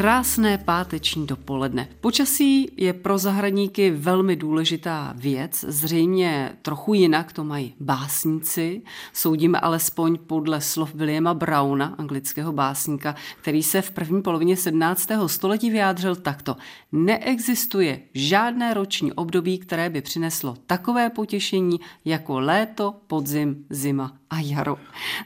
Krásné páteční dopoledne. Počasí je pro zahradníky velmi důležitá věc, zřejmě trochu jinak to mají básníci, soudíme alespoň podle slov Williama Browna, anglického básníka, který se v první polovině 17. století vyjádřil takto. Neexistuje žádné roční období, které by přineslo takové potěšení jako léto, podzim, zima a jaro.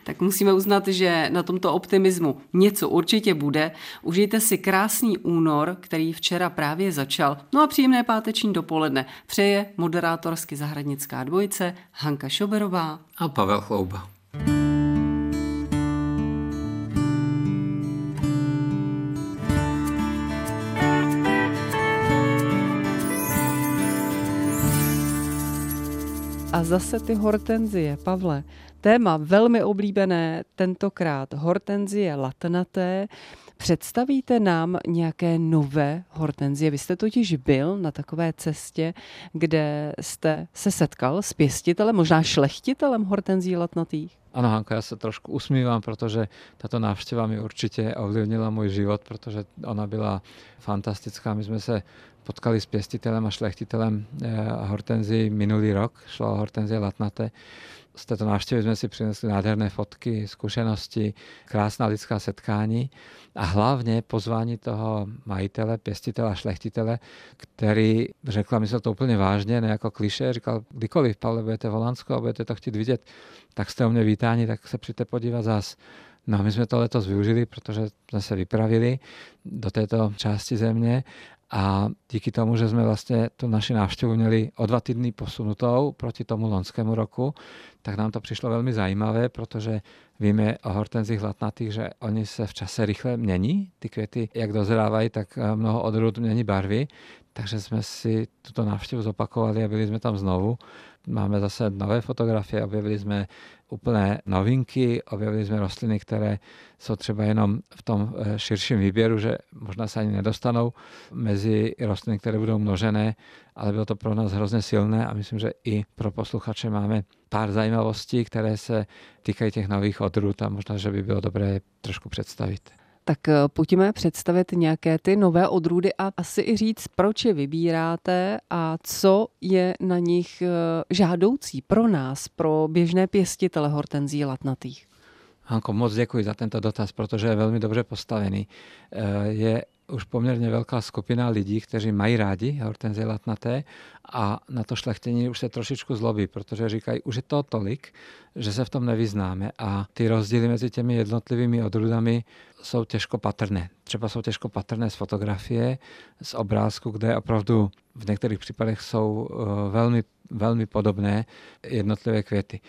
Tak musíme uznat, že na tomto optimismu něco určitě bude. Užijte si krásný únor, který včera právě začal. No a příjemné páteční dopoledne. Přeje moderátorsky zahradnická dvojice Hanka Šoberová a Pavel Chlouba. A zase ty hortenzie, Pavle. Téma velmi oblíbené, tentokrát hortenzie latnaté. Představíte nám nějaké nové hortenzie? Vy jste totiž byl na takové cestě, kde jste se setkal s pěstitelem, možná šlechtitelem hortenzí latnatých? Ano, Hanko, já se trošku usmívám, protože tato návštěva mi určitě ovlivnila můj život, protože ona byla fantastická. My jsme se potkali s pěstitelem a šlechtitelem eh, hortenzí minulý rok. Šlo o hortenzie latnaté z této návštěvy jsme si přinesli nádherné fotky, zkušenosti, krásná lidská setkání a hlavně pozvání toho majitele, pěstitele a šlechtitele, který řekl, myslel to úplně vážně, ne jako kliše, říkal, kdykoliv, Pavle, budete v Holandsku a budete to chtít vidět, tak jste u mě vítáni, tak se přijďte podívat zás. No my jsme to letos využili, protože jsme se vypravili do této části země a díky tomu, že jsme vlastně tu naši návštěvu měli o dva týdny posunutou proti tomu lonskému roku, tak nám to přišlo velmi zajímavé, protože víme o hortenzích latnatých, že oni se v čase rychle mění. Ty květy, jak dozrávají, tak eh, mnoho odrůd mění barvy. Takže jsme si tuto návštěvu zopakovali a byli jsme tam znovu. Máme zase nové fotografie, objevili jsme úplné novinky, objevili jsme rostliny, které jsou třeba jenom v tom eh, širším výběru, že možná se ani nedostanou mezi rostliny, které budou množené, ale bylo to pro nás hrozně silné a myslím, že i pro posluchače máme pár zajímavostí, které se týkají těch nových odrůd a možná, že by bylo dobré je trošku představit. Tak eh, pojďme představit nějaké ty nové odrůdy a asi i říct, proč je vybíráte a co je na nich eh, žádoucí pro nás, pro běžné pěstitele hortenzí latnatých. Hanko, moc děkuji za tento dotaz, protože je velmi dobře postavený. Eh, je už poměrně velká skupina lidí, kteří mají rádi hortenzie latnaté a na to šlechtění už se trošičku zlobí, protože říkají, už je to tolik, že se v tom nevyznáme a ty rozdíly mezi těmi jednotlivými odrůdami jsou těžko patrné. Třeba jsou těžko patrné z fotografie, z obrázku, kde opravdu v některých případech jsou eh, velmi, velmi podobné jednotlivé květy.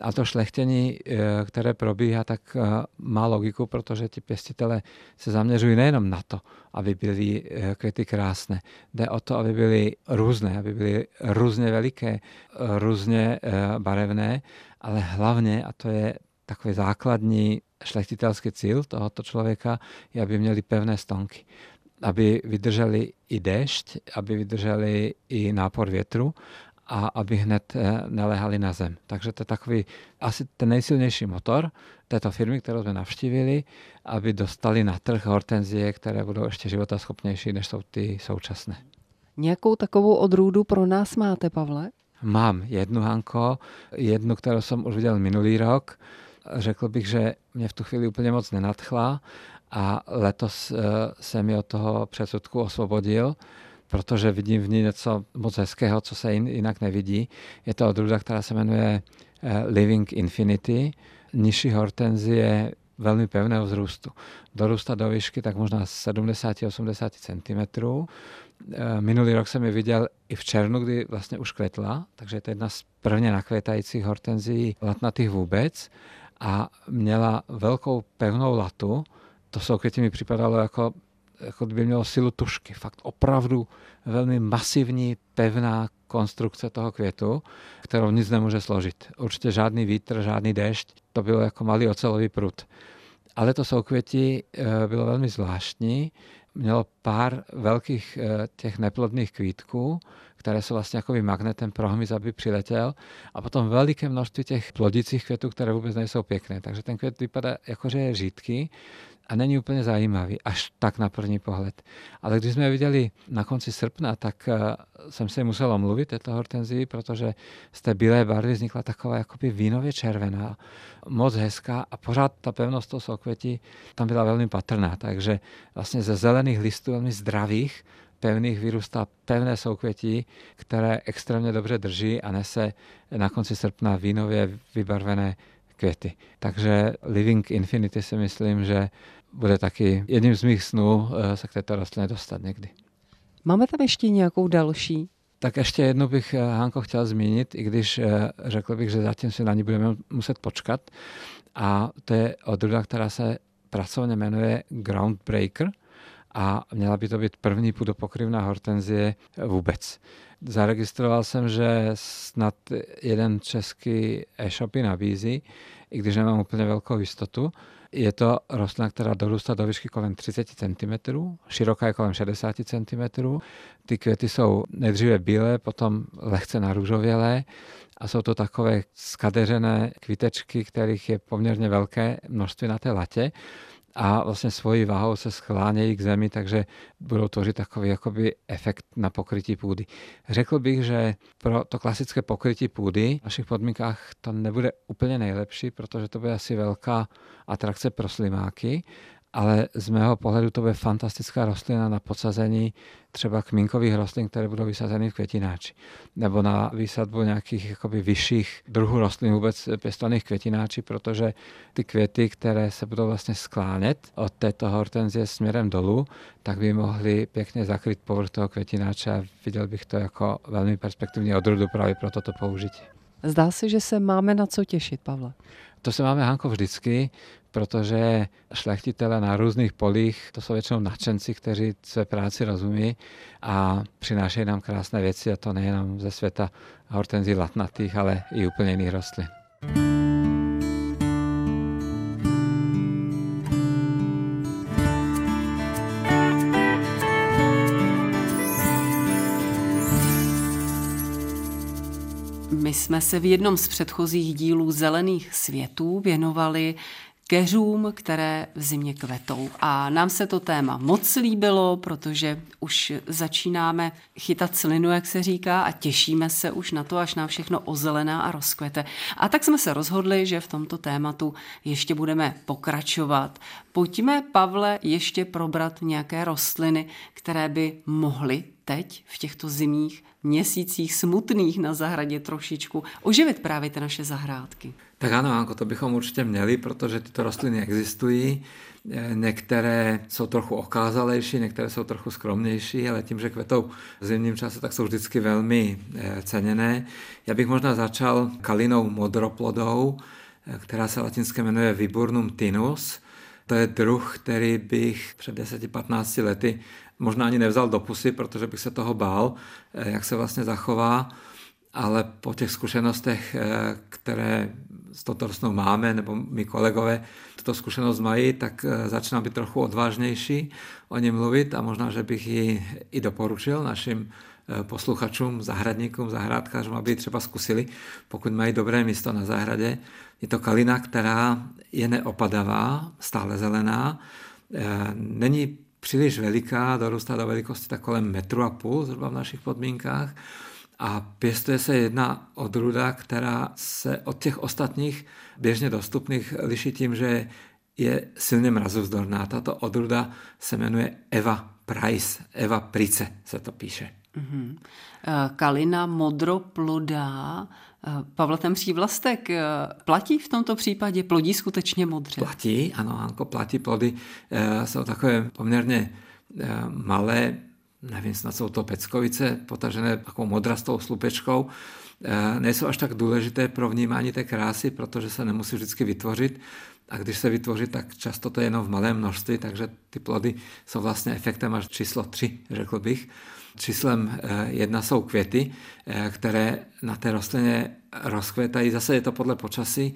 A to šlechtění, eh, které probíhá, tak eh, má logiku, protože ti pěstitele se zaměřují nejenom na to, aby byly květy krásné. Jde o to, aby byly různé, aby byly různě veliké, různě barevné, ale hlavně, a to je takový základní šlechtitelský cíl tohoto člověka, je, aby měli pevné stonky aby vydrželi i dešť, aby vydrželi i nápor větru a aby hned eh, nelehali na zem. Takže to je takový asi ten nejsilnější motor této firmy, kterou jsme navštívili, aby dostali na trh hortenzie, které budou ještě životaschopnější, než jsou ty současné. Nějakou takovou odrůdu pro nás máte, Pavle? Mám jednu, Hanko, jednu, kterou jsem už viděl minulý rok. Řekl bych, že mě v tu chvíli úplně moc nenadchla a letos eh, jsem mi od toho předsudku osvobodil protože vidím v ní něco moc hezkého, co se jinak nevidí. Je to odrůda, která se jmenuje eh, Living Infinity, nižší hortenzie velmi pevného vzrůstu. Dorůsta do výšky tak možná 70-80 cm. Eh, minulý rok jsem ji viděl i v červnu, kdy vlastně už kvetla, takže je to jedna z prvně nakvětajících hortenzií latnatých vůbec a měla velkou pevnou latu. To soukvětí mi připadalo jako jako by mělo silu tušky. Fakt opravdu velmi masivní, pevná konstrukce toho květu, kterou nic nemůže složit. Určitě žádný vítr, žádný déšť, to bylo jako malý ocelový prut. ale to soukvětí bylo velmi zvláštní. Mělo pár velkých těch neplodných kvítků, které jsou vlastně jako magnetem pro hmyz, aby přiletěl. A potom veliké množství těch plodicích květů, které vůbec nejsou pěkné. Takže ten květ vypadá jako, že je řídký a není úplně zajímavý, až tak na první pohled. Ale když jsme je viděli na konci srpna, tak uh, jsem se musel omluvit této hortenzii, protože z té bílé barvy vznikla taková jakoby vínově červená, moc hezká a pořád ta pevnost toho sokvětí tam byla velmi patrná. Takže vlastně ze zelených listů velmi zdravých pevných vyrůstá pevné soukvětí, které extrémně dobře drží a nese na konci srpna vínově vybarvené květy. Takže Living Infinity si myslím, že bude taky jedním z mých snů eh, se k této rostlině dostat někdy. Máme tam ještě nějakou další? Tak ještě jednu bych, eh, Hanko, chtěl zmínit, i když eh, řekl bych, že zatím si na ní budeme muset počkat. A to je odrůda, která se pracovně jmenuje Groundbreaker a měla by to být první půdopokryvná hortenzie vůbec. Zaregistroval jsem, že snad jeden český e-shop nabízí, i když nemám úplně velkou jistotu. Je to rostlina, která dorůstá do výšky kolem 30 cm, široká je kolem 60 cm. Ty květy jsou nejdříve bílé, potom lehce narůžovělé a jsou to takové skadeřené kvítečky, kterých je poměrně velké množství na té latě a vlastně svojí váhou se schlánějí k zemi, takže budou tvořit takový jakoby efekt na pokrytí půdy. Řekl bych, že pro to klasické pokrytí půdy v našich podmínkách to nebude úplně nejlepší, protože to bude asi velká atrakce pro slimáky, ale z mého pohledu to bude fantastická rostlina na podsazení třeba kmínkových rostlin, které budou vysazeny v květináči, nebo na výsadbu nějakých jakoby vyšších druhů rostlin vůbec pěstovaných květináči, protože ty květy, které se budou vlastně sklánět od této hortenzie směrem dolů, tak by mohly pěkně zakryt povrch toho květináče a viděl bych to jako velmi perspektivní odrodu právě pro toto použití. Zdá se, že se máme na co těšit, Pavle. To se máme, Hanko, vždycky, protože šlechtitele na různých polích, to jsou většinou nadšenci, kteří své práci rozumí a přinášejí nám krásné věci a to nejenom ze světa hortenzí latnatých, ale i úplně jiných rostlin. Jsme se v jednom z předchozích dílů Zelených světů věnovali keřům, které v zimě kvetou. A nám se to téma moc líbilo, protože už začínáme chytat slinu, jak se říká, a těšíme se už na to, až nám všechno ozelená a rozkvete. A tak jsme se rozhodli, že v tomto tématu ještě budeme pokračovat. Pojďme, Pavle, ještě probrat nějaké rostliny, které by mohly teď v těchto zimních měsících smutných na zahradě trošičku oživit právě ty naše zahrádky. Tak ano, Anko, to bychom určitě měli, protože tyto rostliny existují. Eh, některé jsou trochu okázalejší, některé jsou trochu skromnější, ale tím, že kvetou v zimním čase, tak jsou vždycky velmi eh, ceněné. Já bych možná začal kalinou modroplodou, eh, která se latinsky jmenuje Viburnum tinus. To je druh, který bych před 10-15 lety možná ani nevzal do pusy, protože bych se toho bál, jak se vlastně zachová, ale po těch zkušenostech, které s touto rostlinou máme, nebo my kolegové tuto zkušenost mají, tak eh, začínám být trochu odvážnější o něm mluvit a možná, že bych ji i doporučil našim eh, posluchačům, zahradníkům, zahrádkářům, aby třeba zkusili, pokud mají dobré místo na zahradě. Je to kalina, která je neopadavá, stále zelená, eh, není příliš veliká, dorůstá do velikosti tak kolem metru a půl zhruba v našich podmínkách a pěstuje se jedna odrůda, která se od těch ostatních běžně dostupných liší tím, že je silně mrazovzdorná. Tato odrůda se jmenuje Eva Price, Eva Price se to píše. Mm-hmm. Kalina modroplodá, eh, Pavel, ten přívlastek eh, platí v tomto případě? Plodí skutečně modře? Platí, ano, Anko, platí. Plody jsou takové poměrně malé, nevím, snad jsou to peckovice, potažené takovou modrastou slupečkou, eh, nejsou až tak důležité pro vnímání té krásy, protože se nemusí vždycky vytvořit. A když se vytvoří, tak často to je jenom v malém množství, takže ty plody jsou vlastně efektem až číslo 3, řekl bych. Číslem jedna jsou květy, které na té rostlině rozkvětají. Zase je to podle počasí.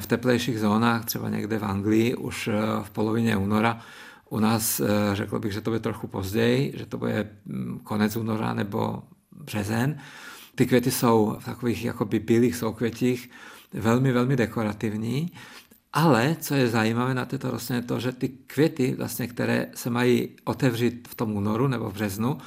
V teplejších zónách, třeba někde v Anglii, už v polovině února u nás řekl bych, že to bude trochu později, že to bude mm, konec února nebo březen. Ty květy jsou v takových jakoby bílých soukvětích velmi, velmi dekorativní. Ale co je zajímavé na této rostlině, to, že ty květy, vlastně, které se mají otevřít v tom únoru nebo v březnu,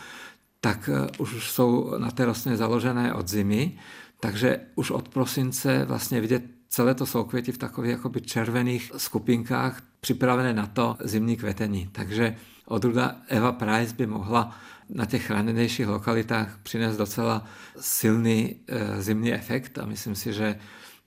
tak eh, už jsou na té rostlině založené od zimy, takže už od prosince vlastně vidět celé to soukvěti v takových jakoby červených skupinkách připravené na to zimní kvetení. Takže odruda Eva Price by mohla na těch chráněnějších lokalitách přinést docela silný e, zimní efekt a myslím si, že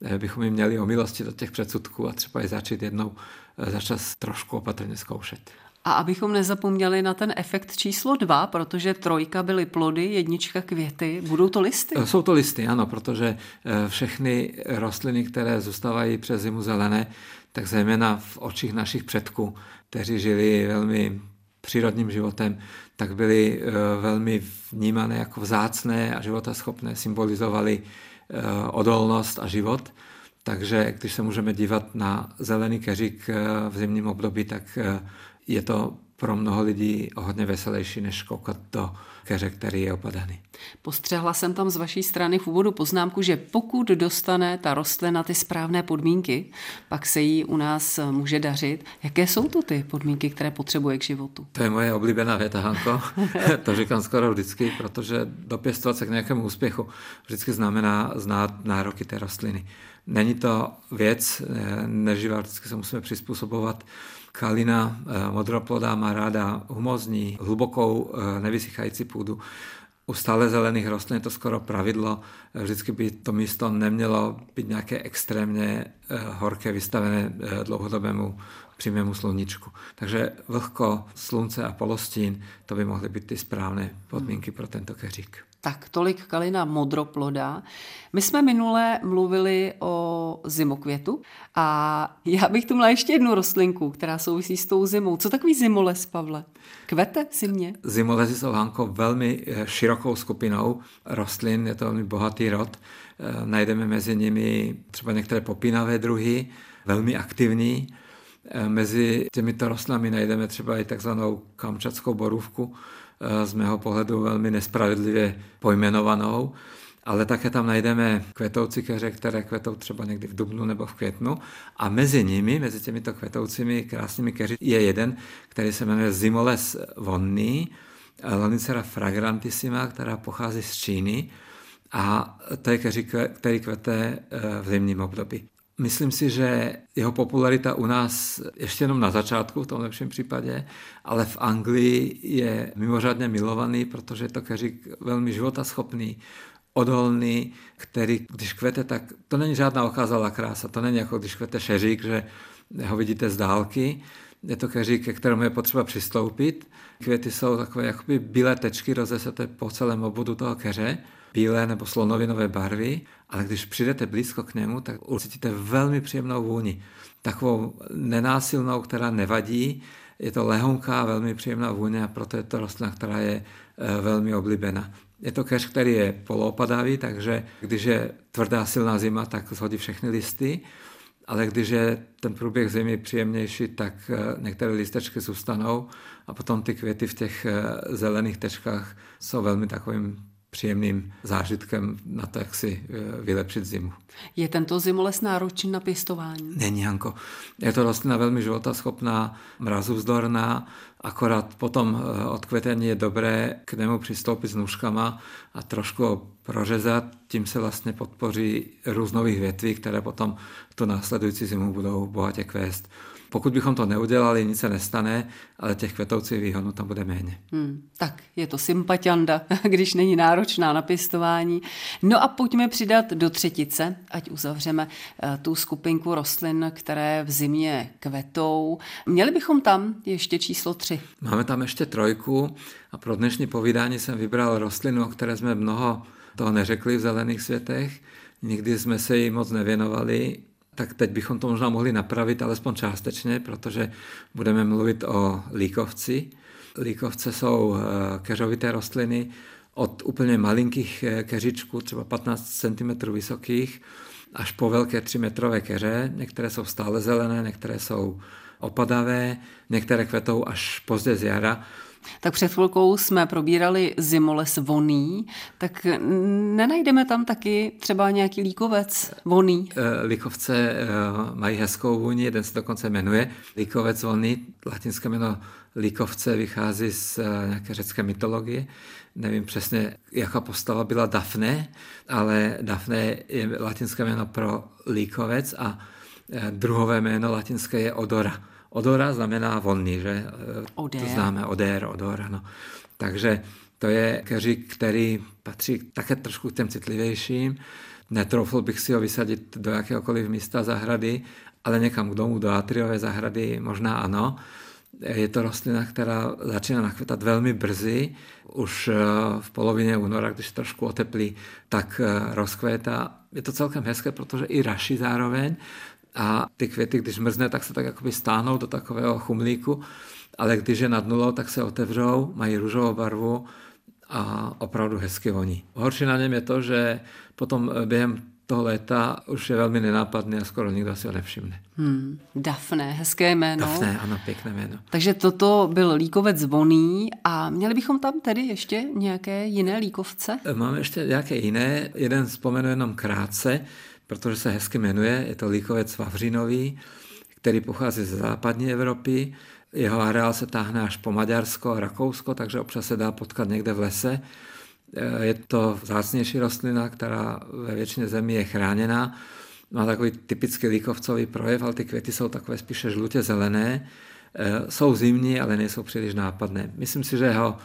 e, bychom jim měli o milosti do těch předsudků a třeba i začít jednou začas trošku opatrně zkoušet. A abychom nezapomněli na ten efekt číslo dva, protože trojka byly plody, jednička květy, budou to listy? Jsou to listy, ano, protože všechny rostliny, které zůstávají přes zimu zelené, tak zejména v očích našich předků, kteří žili velmi přírodním životem, tak byly eh, velmi vnímané jako vzácné a životaschopné, symbolizovaly eh, odolnost a život. Takže když se můžeme dívat na zelený keřík eh, v zimním období, tak je to pro mnoho lidí hodně veselější, než koukat do keře, který je opadaný. Postřehla jsem tam z vaší strany v úvodu poznámku, že pokud dostane ta rostlina ty správné podmínky, pak se jí u nás může dařit. Jaké jsou to ty podmínky, které potřebuje k životu? To je moje oblíbená věta, Hanko. to říkám skoro vždycky, protože dopěstovat se k nějakému úspěchu vždycky znamená znát nároky té rostliny. Není to věc eh, neživá, vždycky se musíme přizpůsobovat Kalina eh, modroplodá má ráda humozní, hlubokou, eh, nevysychající půdu. U stále zelených rostlin je to skoro pravidlo. Vždycky by to místo nemělo být nějaké extrémně eh, horké, vystavené dlouhodobému přímému sluníčku. Takže vlhko, slunce a polostín, to by mohly být ty správné podmínky pro tento keřík. Tak tolik kalina modroploda. My jsme minule mluvili o zimokvětu a já bych tu měla ještě jednu rostlinku, která souvisí s tou zimou. Co takový zimoles, Pavle? Kvete zimě? Zimolezy jsou, Hanko, velmi eh, širokou skupinou rostlin, je to velmi bohatý rod. Eh, najdeme mezi nimi třeba některé popínavé druhy, velmi aktivní. Eh, mezi těmito rostlinami najdeme třeba i takzvanou kamčatskou borůvku, z mého pohledu velmi nespravedlivě pojmenovanou, ale také tam najdeme kvetoucí keře, které kvetou třeba někdy v dubnu nebo v květnu a mezi nimi, mezi těmito kvetoucími krásnými keři je jeden, který se jmenuje Zimoles vonný, Lonicera fragrantissima, která pochází z Číny a to je keři, který kvete eh, v zimním období. Myslím si, že jeho popularita u nás ještě jenom na začátku, v tom lepším případě, ale v Anglii je mimořádně milovaný, protože je to keřík velmi životaschopný, odolný, který, když kvete, tak to není žádná okázalá krása, to není jako když kvete šeřík, že ho vidíte z dálky, je to keřík, ke kterému je potřeba přistoupit. Květy jsou takové jakoby bílé tečky rozeseté po celém obudu toho keře bílé nebo slonovinové barvy, ale když přijdete blízko k němu, tak ucítíte velmi příjemnou vůni. Takovou nenásilnou, která nevadí, je to lehonká, velmi příjemná vůně a proto je to rostlina, která je eh, velmi oblíbená. Je to keř, který je poloopadavý, takže když je tvrdá silná zima, tak zhodí všechny listy, ale když je ten průběh zimy příjemnější, tak eh, některé listečky zůstanou a potom ty květy v těch eh, zelených tečkách jsou velmi takovým příjemným zážitkem na to, jak si eh, vylepšit zimu. Je tento zimoles náročný na pěstování? Není, Janko. Je to rostlina velmi životaschopná, mrazovzdorná, akorát potom eh, od kvetení je dobré k němu přistoupit s nůžkama a trošku ho prořezat, tím se vlastně podpoří růz nových větví, které potom tu následující zimu budou bohatě kvést. Pokud bychom to neudělali, nic se nestane, ale těch kvetoucích výhonů tam bude méně. Hmm, tak je to sympatianda, když není náročná na pěstování. No a pojďme přidat do třetice, ať uzavřeme eh, tu skupinku rostlin, které v zimě kvetou. Měli bychom tam ještě číslo tři. Máme tam ještě trojku a pro dnešní povídání jsem vybral rostlinu, o které jsme mnoho toho neřekli v zelených světech. Nikdy jsme se jí moc nevěnovali tak teď bychom to možná mohli napravit alespoň částečně, protože budeme mluvit o líkovci. Líkovce jsou keřovité rostliny od úplně malinkých keřičků, třeba 15 cm vysokých, až po velké 3 metrové keře. Některé jsou stále zelené, některé jsou opadavé, některé kvetou až pozdě z jara. Tak před chvilkou jsme probírali zimoles voný, tak nenajdeme tam taky třeba nějaký líkovec voný? Eh, líkovce eh, mají hezkou vůni, jeden se dokonce jmenuje líkovec voný, latinské jméno líkovce vychází z eh, nějaké řecké mytologie. Nevím přesně, jaká postava byla Dafne, ale Dafne je latinské jméno pro líkovec a druhové jméno latinské je Odora. Odora znamená vonný, že? Odér. To známe, odér, odor, ano. Takže to je keřík, který patří také trošku k těm citlivějším. Netroufl bych si ho vysadit do jakéhokoliv místa zahrady, ale někam k domu, do atriové zahrady možná ano. Je to rostlina, která začíná nakvětat velmi brzy. Už eh, v polovině února, když trošku oteplí, tak eh, rozkvétá. Je to celkem hezké, protože i raší zároveň a ty květy, když mrzne, tak se tak jakoby stáhnou do takového chumlíku, ale když je nad nulou, tak se otevřou, mají růžovou barvu a opravdu hezky voní. Horší na něm je to, že potom během toho léta už je velmi nenápadný a skoro nikdo si ho nevšimne. Hmm, Dafne, hezké jméno. Dafne, ano, pěkné jméno. Takže toto byl líkovec voný a měli bychom tam tedy ještě nějaké jiné líkovce? Máme ještě nějaké jiné, jeden vzpomenu jenom krátce protože se hezky jmenuje. Je to líkovec Vavřinový, který pochází ze západní Evropy. Jeho areál se táhne až po Maďarsko a Rakousko, takže občas se dá potkat někde v lese. Je to vzácnější rostlina, která ve většině zemí je chráněná. Má takový typický líkovcový projev, ale ty květy jsou takové spíše žlutě zelené. Jsou zimní, ale nejsou příliš nápadné. Myslím si, že ho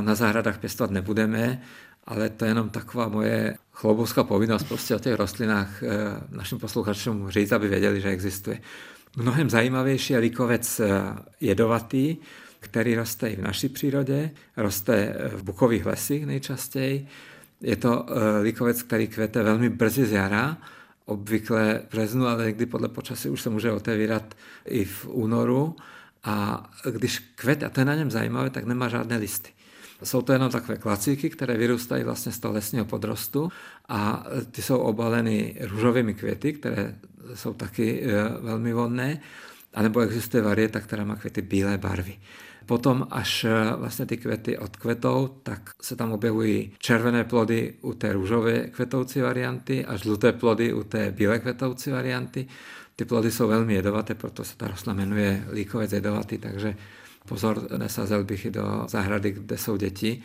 na zahradách pěstovat nebudeme, ale to je jenom taková moje chlobovská povinnost prostě o těch rostlinách eh, našim posluchačům říct, aby věděli, že existuje. Mnohem zajímavější je likovec eh, jedovatý, který roste i v naší přírodě, roste eh, v bukových lesích nejčastěji. Je to likovec, který kvete velmi brzy z jara, obvykle v březnu, ale někdy podle počasí už se může otevírat i v únoru. A když kvete, a to je na něm zajímavé, tak nemá žádné listy. Jsou to jenom takové klacíky, které vyrůstají vlastně z toho lesního podrostu a ty jsou obaleny růžovými květy, které jsou taky e, velmi vonné, anebo existuje varieta, která má květy bílé barvy. Potom, až e, vlastně ty květy odkvetou, tak se tam objevují červené plody u té růžové kvetoucí varianty a žluté plody u té bílé kvetoucí varianty. Ty plody jsou velmi jedovaté, proto se ta rostlina jmenuje líkovec jedovatý, takže pozor, nesazel bych i do zahrady, kde jsou děti,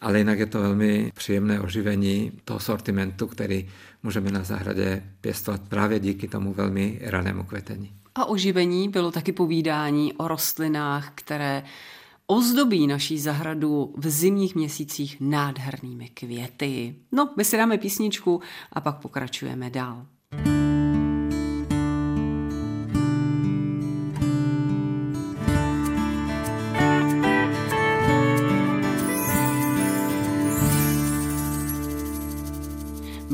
ale jinak je to velmi příjemné oživení toho sortimentu, který můžeme na zahradě pěstovat právě díky tomu velmi ranému kvetení. A oživení bylo taky povídání o rostlinách, které ozdobí naší zahradu v zimních měsících nádhernými květy. No, my si dáme písničku a pak pokračujeme dál.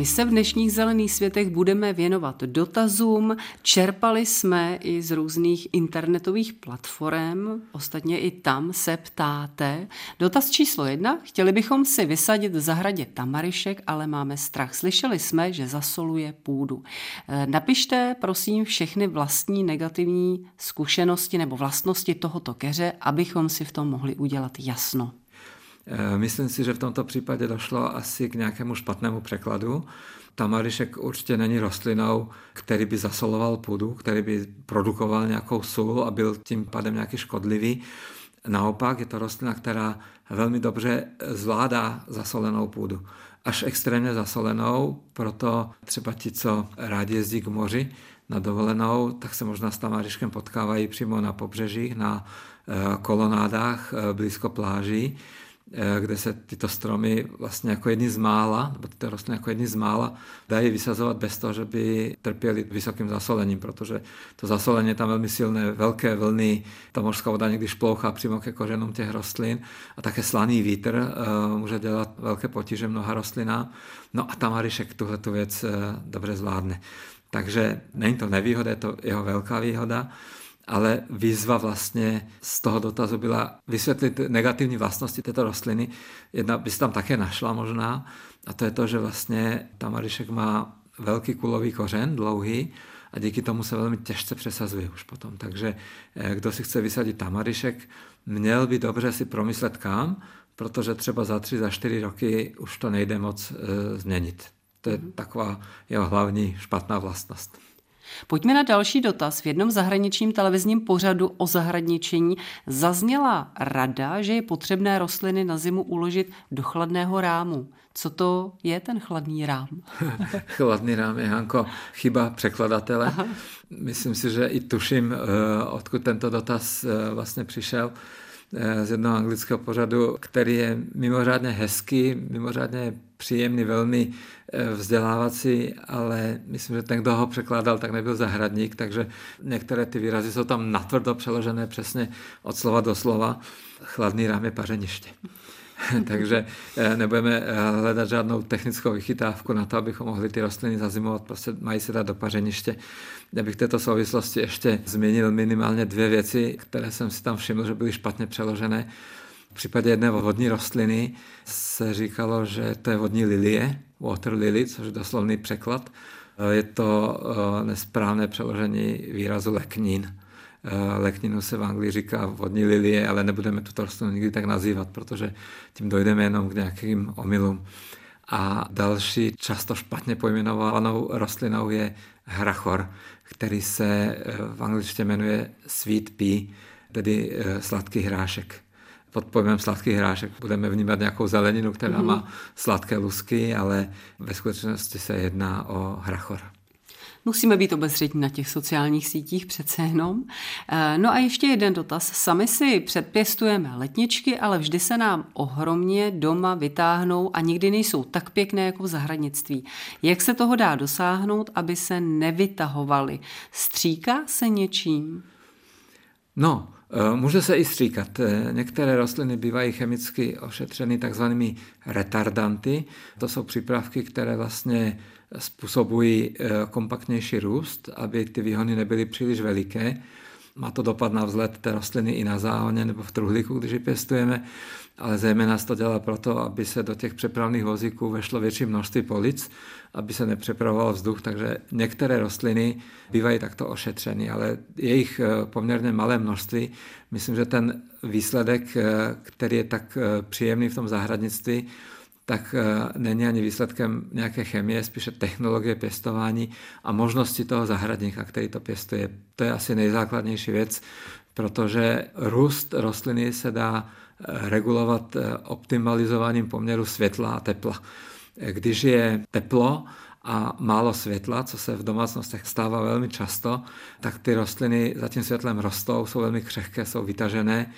My se v dnešních zelených světech budeme věnovat dotazům. Čerpali jsme i z různých internetových platform, ostatně i tam se ptáte. Dotaz číslo jedna. Chtěli bychom si vysadit v zahradě tamarišek, ale máme strach. Slyšeli jsme, že zasoluje půdu. Eh, napište prosím všechny vlastní negativní zkušenosti nebo vlastnosti tohoto keře, abychom si v tom mohli udělat jasno. Eh, myslím si, že v tomto případě došlo asi k nějakému špatnému překladu. Tamarišek určitě není rostlinou, který by zasoloval půdu, který by produkoval nějakou sůl a byl tím pádem nějaký škodlivý. Naopak je to rostlina, která velmi dobře zvládá zasolenou půdu. Až extrémně zasolenou, proto třeba ti, co rádi jezdí k moři na dovolenou, tak se možná s tamariškem potkávají přímo na pobřežích, na eh, kolonádách eh, blízko pláží kde se tyto stromy vlastně jako jedny z mála, nebo tyto rostliny jako jedny z mála, dají vysazovat bez toho, že by trpěli vysokým zasolením, protože to zasolení je tam velmi silné, velké vlny, ta mořská voda někdy šplouchá přímo ke kořenům těch rostlin a také slaný vítr uh, může dělat velké potíže mnoha rostlinám. No a tamarišek tuhle tu věc uh, dobře zvládne. Takže není to nevýhoda, je to jeho velká výhoda. Ale výzva vlastně z toho dotazu byla vysvětlit negativní vlastnosti této rostliny. Jedna by se tam také našla možná, a to je to, že vlastně tamarišek má velký kulový kořen, dlouhý, a díky tomu se velmi těžce přesazuje už potom. Takže eh, kdo si chce vysadit tamarišek, měl by dobře si promyslet kam, protože třeba za tři, za čtyři roky už to nejde moc e, změnit. To je mhm. taková jeho hlavní špatná vlastnost. Pojďme na další dotaz. V jednom zahraničním televizním pořadu o zahradničení zazněla rada, že je potřebné rostliny na zimu uložit do chladného rámu. Co to je ten chladný rám? chladný rám je, Hanko, chyba překladatele. Aha. Myslím si, že i tuším, eh, odkud tento dotaz eh, vlastně přišel eh, z jednoho anglického pořadu, který je mimořádně hezký, mimořádně příjemný, velmi vzdělávací, ale myslím, že ten, kdo ho překládal, tak nebyl zahradník, takže některé ty výrazy jsou tam natvrdo přeložené přesně od slova do slova. Chladný rám je pařeniště. takže eh, nebudeme eh, hledat žádnou technickou vychytávku na to, abychom mohli ty rostliny zazimovat, prostě mají se dát do pařeniště. Já bych v této souvislosti ještě změnil minimálně dvě věci, které jsem si tam všiml, že byly špatně přeložené. V případě jedné vodní rostliny se říkalo, že to je vodní lilie, water lily, což je doslovný překlad. Eh, je to nesprávné přeložení výrazu leknín. Eh, lekninu se v Anglii říká vodní lilie, ale nebudeme tuto rostlinu nikdy tak nazývat, protože tím dojdeme jenom k nějakým omylům. A další často špatně pojmenovanou rostlinou je hrachor, který se eh, v angličtině jmenuje sweet pea, tedy eh, sladký hrášek. Pod pojmem sladký hrášek budeme vnímat nějakou zeleninu, která mm-hmm. má sladké lusky, ale ve skutečnosti se jedná o hrachor. Musíme být obezřetní na těch sociálních sítích přece jenom. Eh, no a ještě jeden dotaz. Sami si předpěstujeme letničky, ale vždy se nám ohromně doma vytáhnou a nikdy nejsou tak pěkné jako v zahradnictví. Jak se toho dá dosáhnout, aby se nevytahovaly? Stříká se něčím? No, Může se i stříkat. Eh, některé rostliny bývají chemicky ošetřeny takzvanými retardanty. To jsou přípravky, které vlastně způsobují eh, kompaktnější růst, aby ty výhony nebyly příliš veliké. Má to dopad na vzhled té rostliny i na záhoně nebo v truhlíku, když ji pěstujeme, ale zejména se to dělá proto, aby se do těch přepravných vozíků vešlo větší množství polic, aby se nepřepravoval vzduch, takže některé rostliny bývají takto ošetřeny, ale jejich eh, poměrně malé množství. Myslím, že ten výsledek, eh, který je tak příjemný v tom zahradnictví, tak eh, není ani výsledkem nějaké chemie, spíše technologie pěstování a možnosti toho zahradníka, který to pěstuje. To je asi nejzákladnější věc, protože růst rostliny se dá eh, regulovat eh, optimalizováním poměru světla a tepla. Když je teplo a málo světla, co se v domácnostech stává velmi často, tak ty rostliny za tím světlem rostou, jsou velmi křehké, jsou vytažené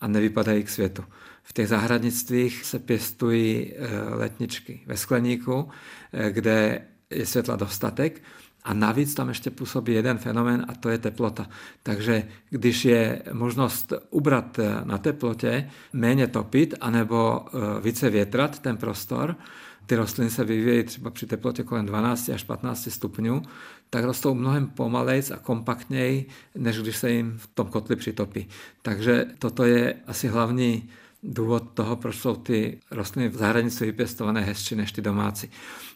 a nevypadají k světu. V těch zahradnictvích se pěstují eh, letničky ve skleníku, eh, kde je světla dostatek a navíc tam ještě působí jeden fenomen a to je teplota. Takže když je možnost ubrat eh, na teplotě, méně topit anebo více větrat ten prostor, ty rostliny se vyvíjejí třeba při teplotě kolem 12 až 15 stupňů, tak rostou mnohem pomalejc a kompaktněji, než když se jim v tom kotli přitopí. Takže toto je asi hlavní důvod toho, proč jsou ty rostliny v zahraničí vypěstované hezčí než ty domácí.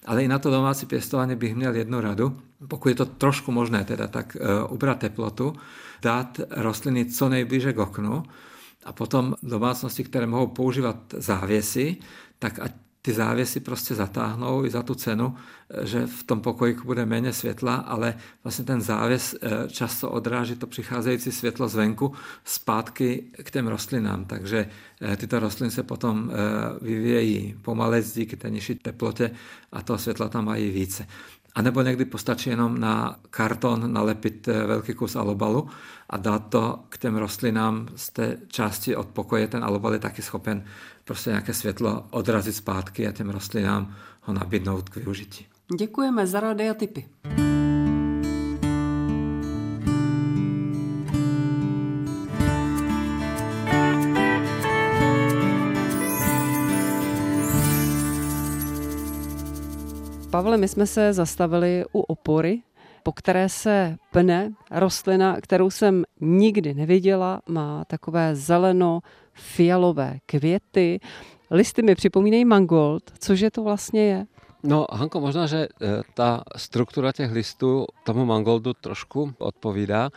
Ale i na to domácí pěstování bych měl jednu radu. Pokud je to trošku možné, teda tak uh, ubrat teplotu, dát rostliny co nejblíže k oknu a potom domácnosti, které mohou používat závěsy, tak ať ty závěsy prostě zatáhnou i za tu cenu, že v tom pokojíku bude méně světla, ale vlastně ten závěs eh, často odráží to přicházející světlo zvenku zpátky k těm rostlinám. Takže eh, tyto rostliny se potom eh, vyvíjejí pomalec díky té nižší teplotě a toho světla tam mají více. A nebo někdy postačí jenom na karton nalepit velký kus alobalu a dát to k těm rostlinám z té části od pokoje. Ten alobal je taky schopen prostě nějaké světlo odrazit zpátky a těm rostlinám ho nabídnout k využití. Děkujeme za rady a tipy. Pavle, my jsme se zastavili u opory po které se pne rostlina, kterou jsem nikdy neviděla, má takové zeleno-fialové květy. Listy mi připomínají mangold. Cože to vlastně je? No, Hanko, možná, že e, ta struktura těch listů tomu mangoldu trošku odpovídá.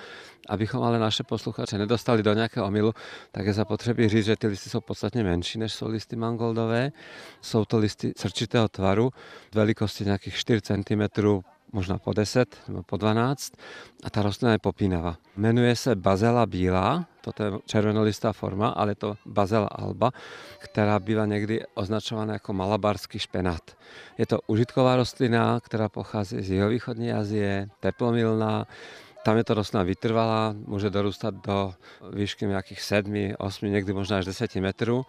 Abychom ale naše posluchače nedostali do nějakého omilu, tak je zapotřebí říct, že ty listy jsou podstatně menší, než jsou listy mangoldové. Jsou to listy srčitého tvaru, velikosti nějakých 4 cm, možná po 10 nebo po 12 a ta rostlina je popínavá. Jmenuje se Bazela bílá, to je červenolistá forma, ale to Bazela alba, která bývá někdy označována jako malabarský špenát. Je to užitková rostlina, která pochází z jihovýchodní Azie, teplomilná, tam je to rostlina vytrvalá, může dorůstat do výšky nějakých 7, 8, někdy možná až 10 metrů.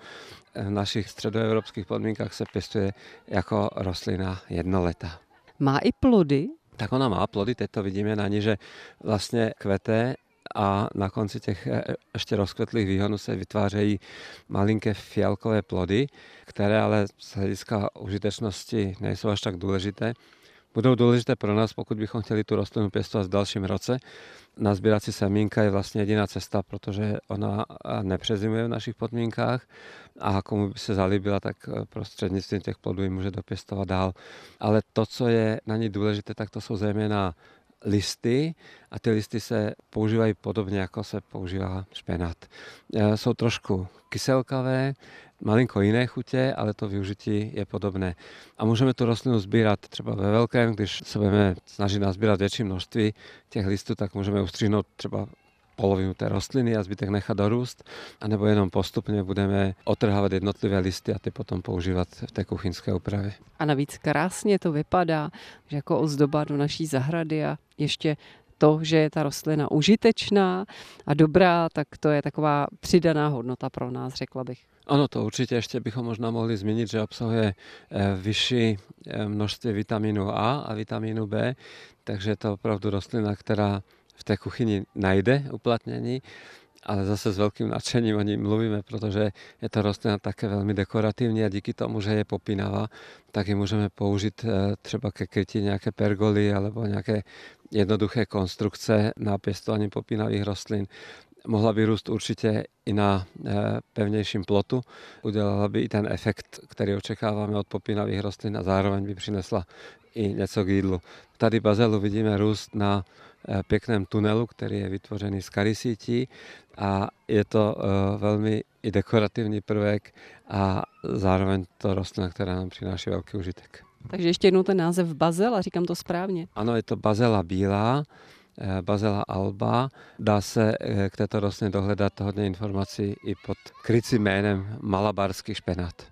V našich středoevropských podmínkách se pěstuje jako rostlina jednoletá. Má i plody? Tak ona má plody, teď to vidíme na ní, že vlastně kvete a na konci těch e, ještě rozkvetlých výhonů se vytvářejí malinké fialkové plody, které ale z hlediska užitečnosti nejsou až tak důležité budou důležité pro nás, pokud bychom chtěli tu rostlinu pěstovat v dalším roce. Nazbírat si semínka je vlastně jediná cesta, protože ona nepřezimuje v našich podmínkách a komu by se zalíbila, tak eh, prostřednictvím těch plodů ji může dopěstovat dál. Ale to, co je na ní důležité, tak to jsou zejména listy a ty listy se používají podobně, jako se používá špenát. Eh, jsou trošku kyselkavé, malinko jiné chutě, ale to využití je podobné. A můžeme tu rostlinu sbírat třeba ve velkém, když se budeme snažit nazbírat větší množství těch listů, tak můžeme ustříhnout třeba polovinu té rostliny a zbytek nechat dorůst, anebo jenom postupně budeme otrhávat jednotlivé listy a ty potom používat v té kuchyňské úpravě. A navíc krásně to vypadá, že jako ozdoba do naší zahrady a ještě to, že je ta rostlina užitečná a dobrá, tak to je taková přidaná hodnota pro nás, řekla bych. Ano, to určitě ještě bychom možná mohli zmínit, že obsahuje eh, vyšší eh, množství vitamínu A a vitamínu B, takže je to opravdu rostlina, která v té kuchyni najde uplatnění, ale zase s velkým nadšením o ní mluvíme, protože je to rostlina také velmi dekorativní a díky tomu, že je popínavá, tak ji můžeme použít eh, třeba ke krytí nějaké pergoly alebo nějaké jednoduché konstrukce na pěstování popínavých rostlin. Mohla by růst určitě i na eh, pevnějším plotu. Udělala by i ten efekt, který očekáváme od popínavých rostlin a zároveň by přinesla i něco k jídlu. Tady bazelu vidíme růst na pěkném tunelu, který je vytvořený z karisítí a je to eh, velmi i dekorativní prvek a zároveň to rostlina, která nám přináší velký užitek. Takže ještě jednou ten název Bazel, a říkám to správně. Ano, je to Bazela bílá, eh, Bazela alba. Dá se eh, k této rostlině dohledat hodně informací i pod krycím jménem Malabarský špenát.